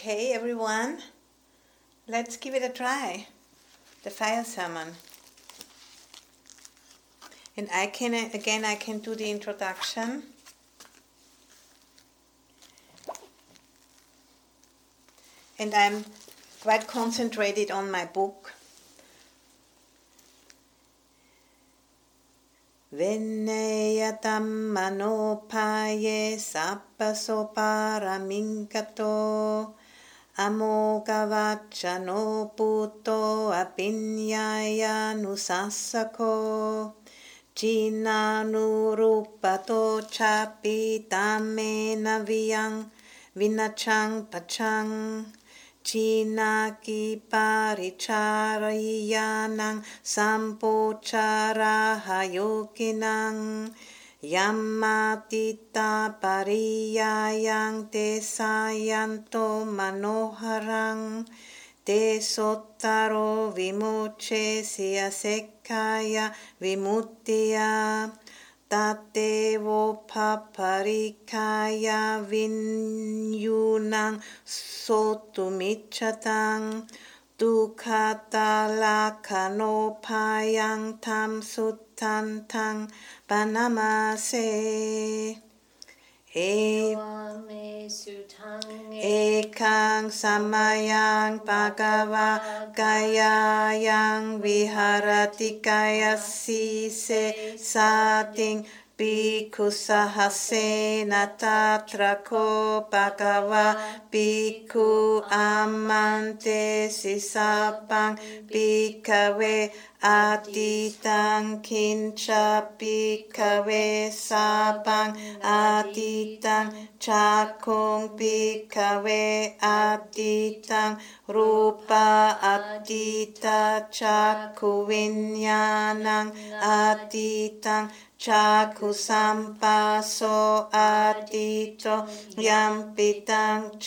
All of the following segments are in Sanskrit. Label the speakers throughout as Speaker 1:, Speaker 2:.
Speaker 1: Okay, everyone, let's give it a try. The fire sermon. And I can, uh, again, I can do the introduction. And I'm quite concentrated on my book. Vinneyatam manopaye अमोकवचनोपूतोऽपि न्यायानुशासखो चीनानुरुपतो चापि तामेन वियं नवीयां विनच्छां पचां चीनाकीपारिचारयियानां साम्पो च राहयोकिनां ยัมมาติตาปริยายังเตสายันโตมโนหรัง เตสตโรวิมุเชสิยเสกกายาวิมุตติยาตัตเตโวภาปริกายาวินยูนังโสตุมิชตังตุคาตาลาคโนภายังธรรมสุทันทัง panamase
Speaker 2: ekang
Speaker 1: samayang bhagava gayayang viharati gayasi se sating Bhikkhu sahasena tatrako bhagava bhikkhu amante sisapang bhikkhave atitang kincha bhikkhave sapang atitang chakung bhikkhave atitang rupa atita chakku vinyanang atitang Chaku sampaso atito yampitang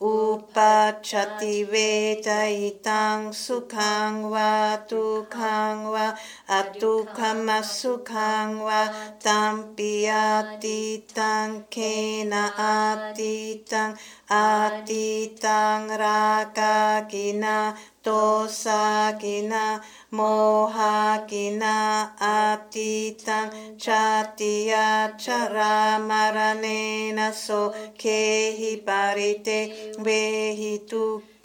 Speaker 1: upachati vedaitam sukhang va tukhang va atukam sukhang va tampiyatitang kena atitang raka kina dosa kina moha kina atitang chatiya charamarane so kehi parite vehi tukka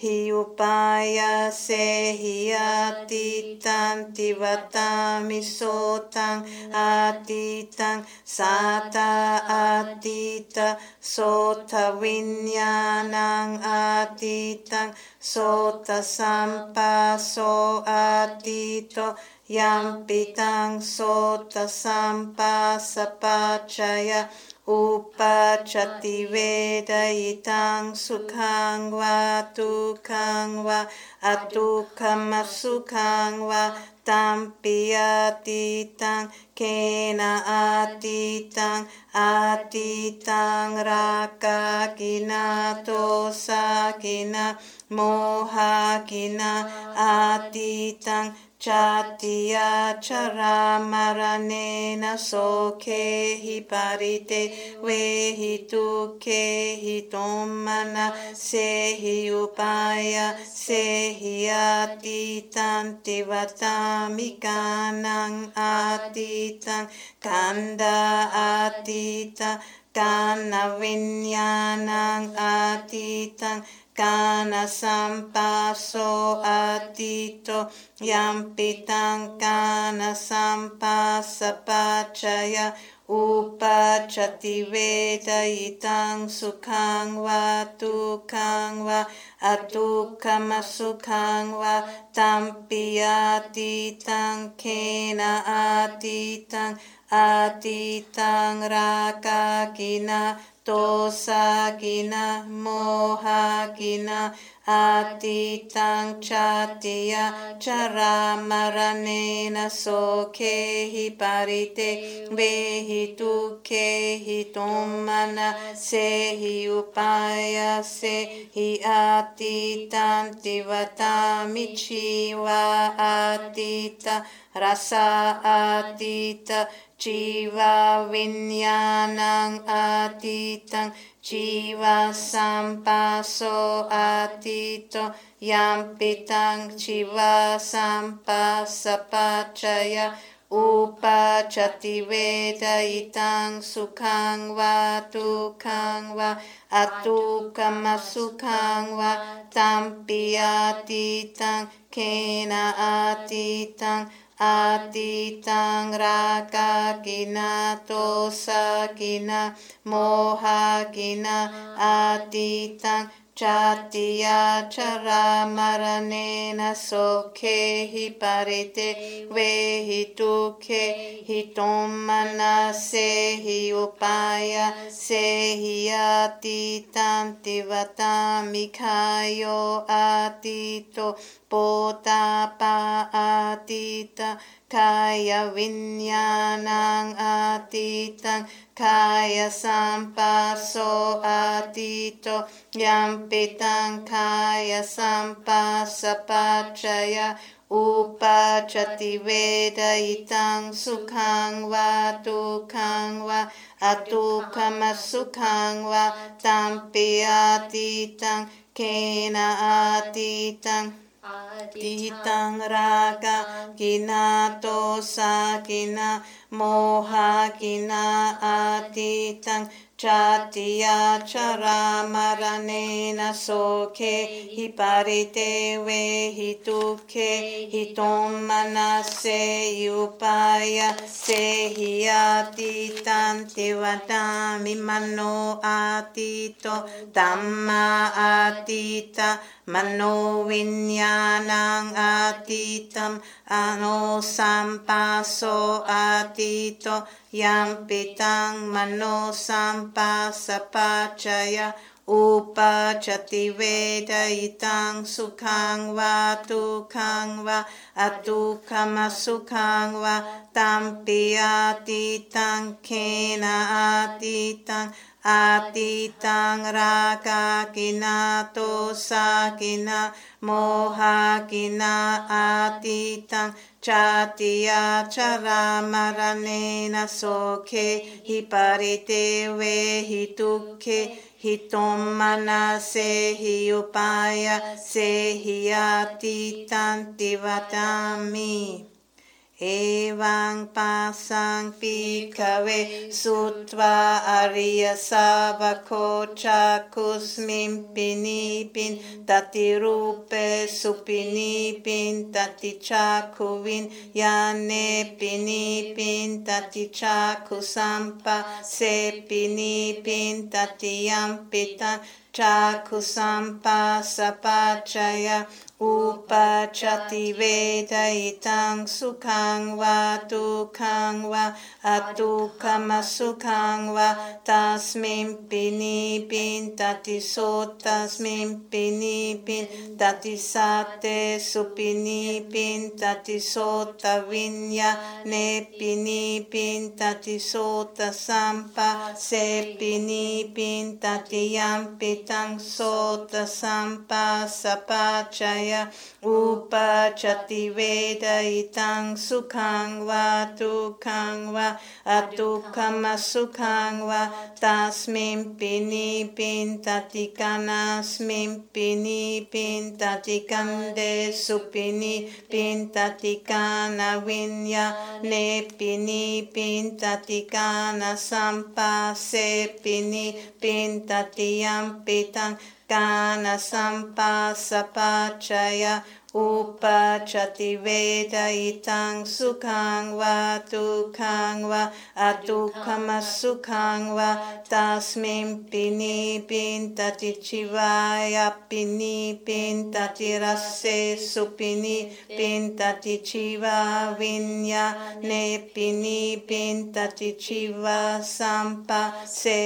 Speaker 1: hi upaya se hi atitan tivatami sotang atitang sata atita sota vinyanang atitang sota sampaso atito yampitang sota sampasapachaya Upachati vedaitam sukhang va dukhang va adukham sukhang va tam piyatitang kena atitang atitang raka kina dosa kina moha kina atitang Jatiya charamarane soke hi parite vehi tuke hi tomana sehi upaya sehi atitan tivatami kanang atitan kanda atitan kana vinyanang atitan sampaso atito yampitang kana sampasapachaya upachati vedayitang sukhang va tukhang va atukama sukhang va tampiyatitang kena atitang atitang rakakina tosagina mohagina atitang chatiya charamaranena sokehi parite vehi tukkehi tommana sehi upaya sehi atitam tivatami civa atita rasa atita civa vinyanam atitam civa sampaso atito yampitang civa sampasa pacaya
Speaker 2: Upachati veda
Speaker 1: itang sukhang va tukhang va atukama sukhang va tampi atitang kena atitang atitang raka kina tosa kina moha kina atitang Chatiya chara maranena sokhe hi parite vehi tukhe hitom manase hi upaya sehi atitanti vatamikhayo atito potapa atita kaya vinyanang atitang kaya sampaso atito yampitang kaya sampasapachaya upachati veda itang sukhang va tukhang va
Speaker 2: Aditang raga
Speaker 1: kinato sa kina mohagina Aditang Chatya charamaranena soke hiparite vehi tuke hitom manase yupaya sehi atitam tivadami mano atito dhamma atita mano vinyanang atitam ano sampaso atita atito yampitang mano sampasapachaya upachati veda itang sukhang va tukhang va atukama sukhang va tampi atitang kena atitang atitang raka kina tosa kina moha kina atitang chatiya chara maranena sokhe hiparite ve hitukhe hitom manase hi upaya se hi atitanti vatami Pasang pikave sutva arya savako chakusmin pinipin tati rupe supinipin tati chakuvin yane pinipin tati chakusampa se pinipin tati चाकुसम्पासपाचय उपचति वेदयितं सुखं वा दुःखं वा अदुःखमसुखं वा तस्मिन् पिनिपिन् तति सो तस्मिन् पिनिपिन् तति सते सुपिनिपिन् तति सोतविन्या ने पिनिपिन् तति सोतसम्प से पिनिपिन् तति यम्पि tati sota sampa Jaya Upachati Veda Itang Sukhang Va Tukhang Va Atukama Sukhang Va Tasmin Pini Pintati Kanasmin Pini Pintati Kande Supini Pintati Kana Vinya Ne Pini Pintati Kana Sampa Se Pini Pintati Yampitang 对，但。ज्ञानसम्पासपाचय उपचति वेदयितां सुखां वा दुःखां वा अदुःखमसुखां वा तस्मिं पिनि पिन्तति चिवाय पिनि पिन्तति रसे सुपिनि पिन्तति चिवा विन्या ने पिनि चिवा सम्प से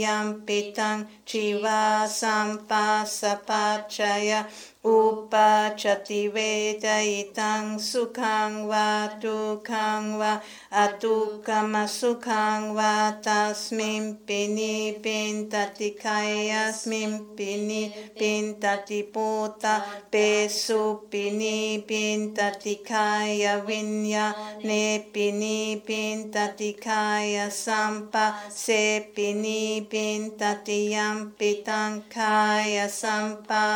Speaker 1: यं पितं Sampa Sapachaya उपचति वेदयितं सुखं वा दुःखं वा अतुकमसुखं वा तस्मिं पिनि पिन्तति कैयस्मिं पिनि पिन्तति पूत पेसु पिनि पिन्तति काय विन्या ने पिनि पिन्तति काय सम्प से पिनि पिन्तति यं पितं काय Sapa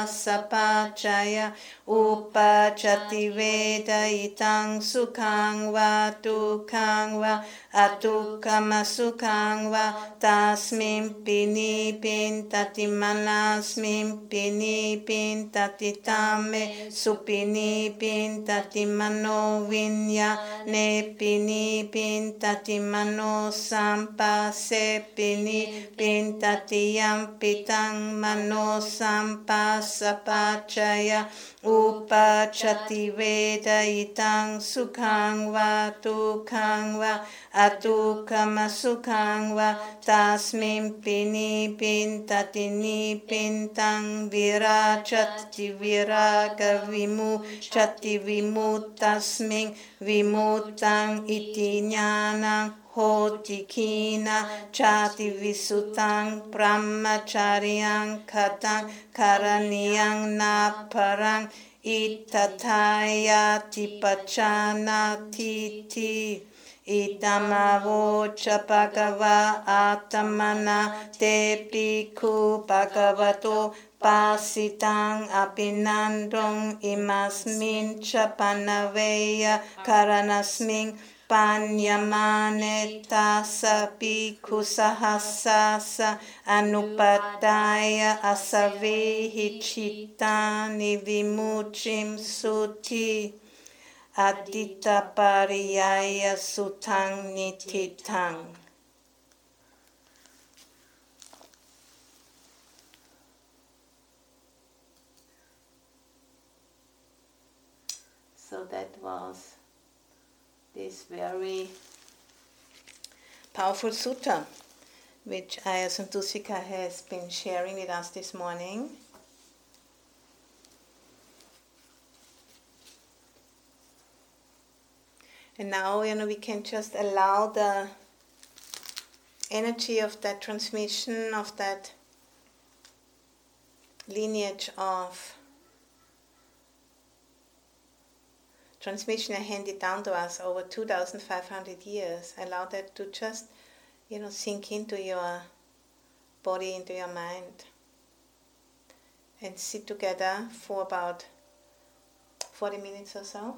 Speaker 1: Jaya Upachati Veda Itang Sukhang Va Dukhang Va Atukama Sukhang Va Tasmin Pini Pintati Manasmin Pini Pintati Tame Supini Pintati Mano Vinya Ne Pini Pintati Mano Sampa Se Pini Pintati Yam Pitang Mano Sampa Sapacha Jaya Upachati Veda Itang Sukhang Va Dukhang Va Atukama Sukhang Va Tasmin Pini Pintati Ni Pintang Virachati Viraga Vimu Chati Vimutasmin Vimutang Iti Nyanang hoti kina chati visutang brahmacharyang katang karaniyang naparang itataya tipachana titi Idamavo bhagava atamana te piku bhagavato pasitang apinandong imasmin chapanaveya karanasmin Panyamane tasa kusahasasa anupadaya asavehi chitani vimuchim suti adita pariyaya sutang nititang. So that was this very powerful sutta which Ayya Santusika has been sharing with us this morning. And now, you know, we can just allow the energy of that transmission, of that lineage of transmission handed down to us over 2,500 years. Allow that to just, you know, sink into your body, into your mind. And sit together for about 40 minutes or so.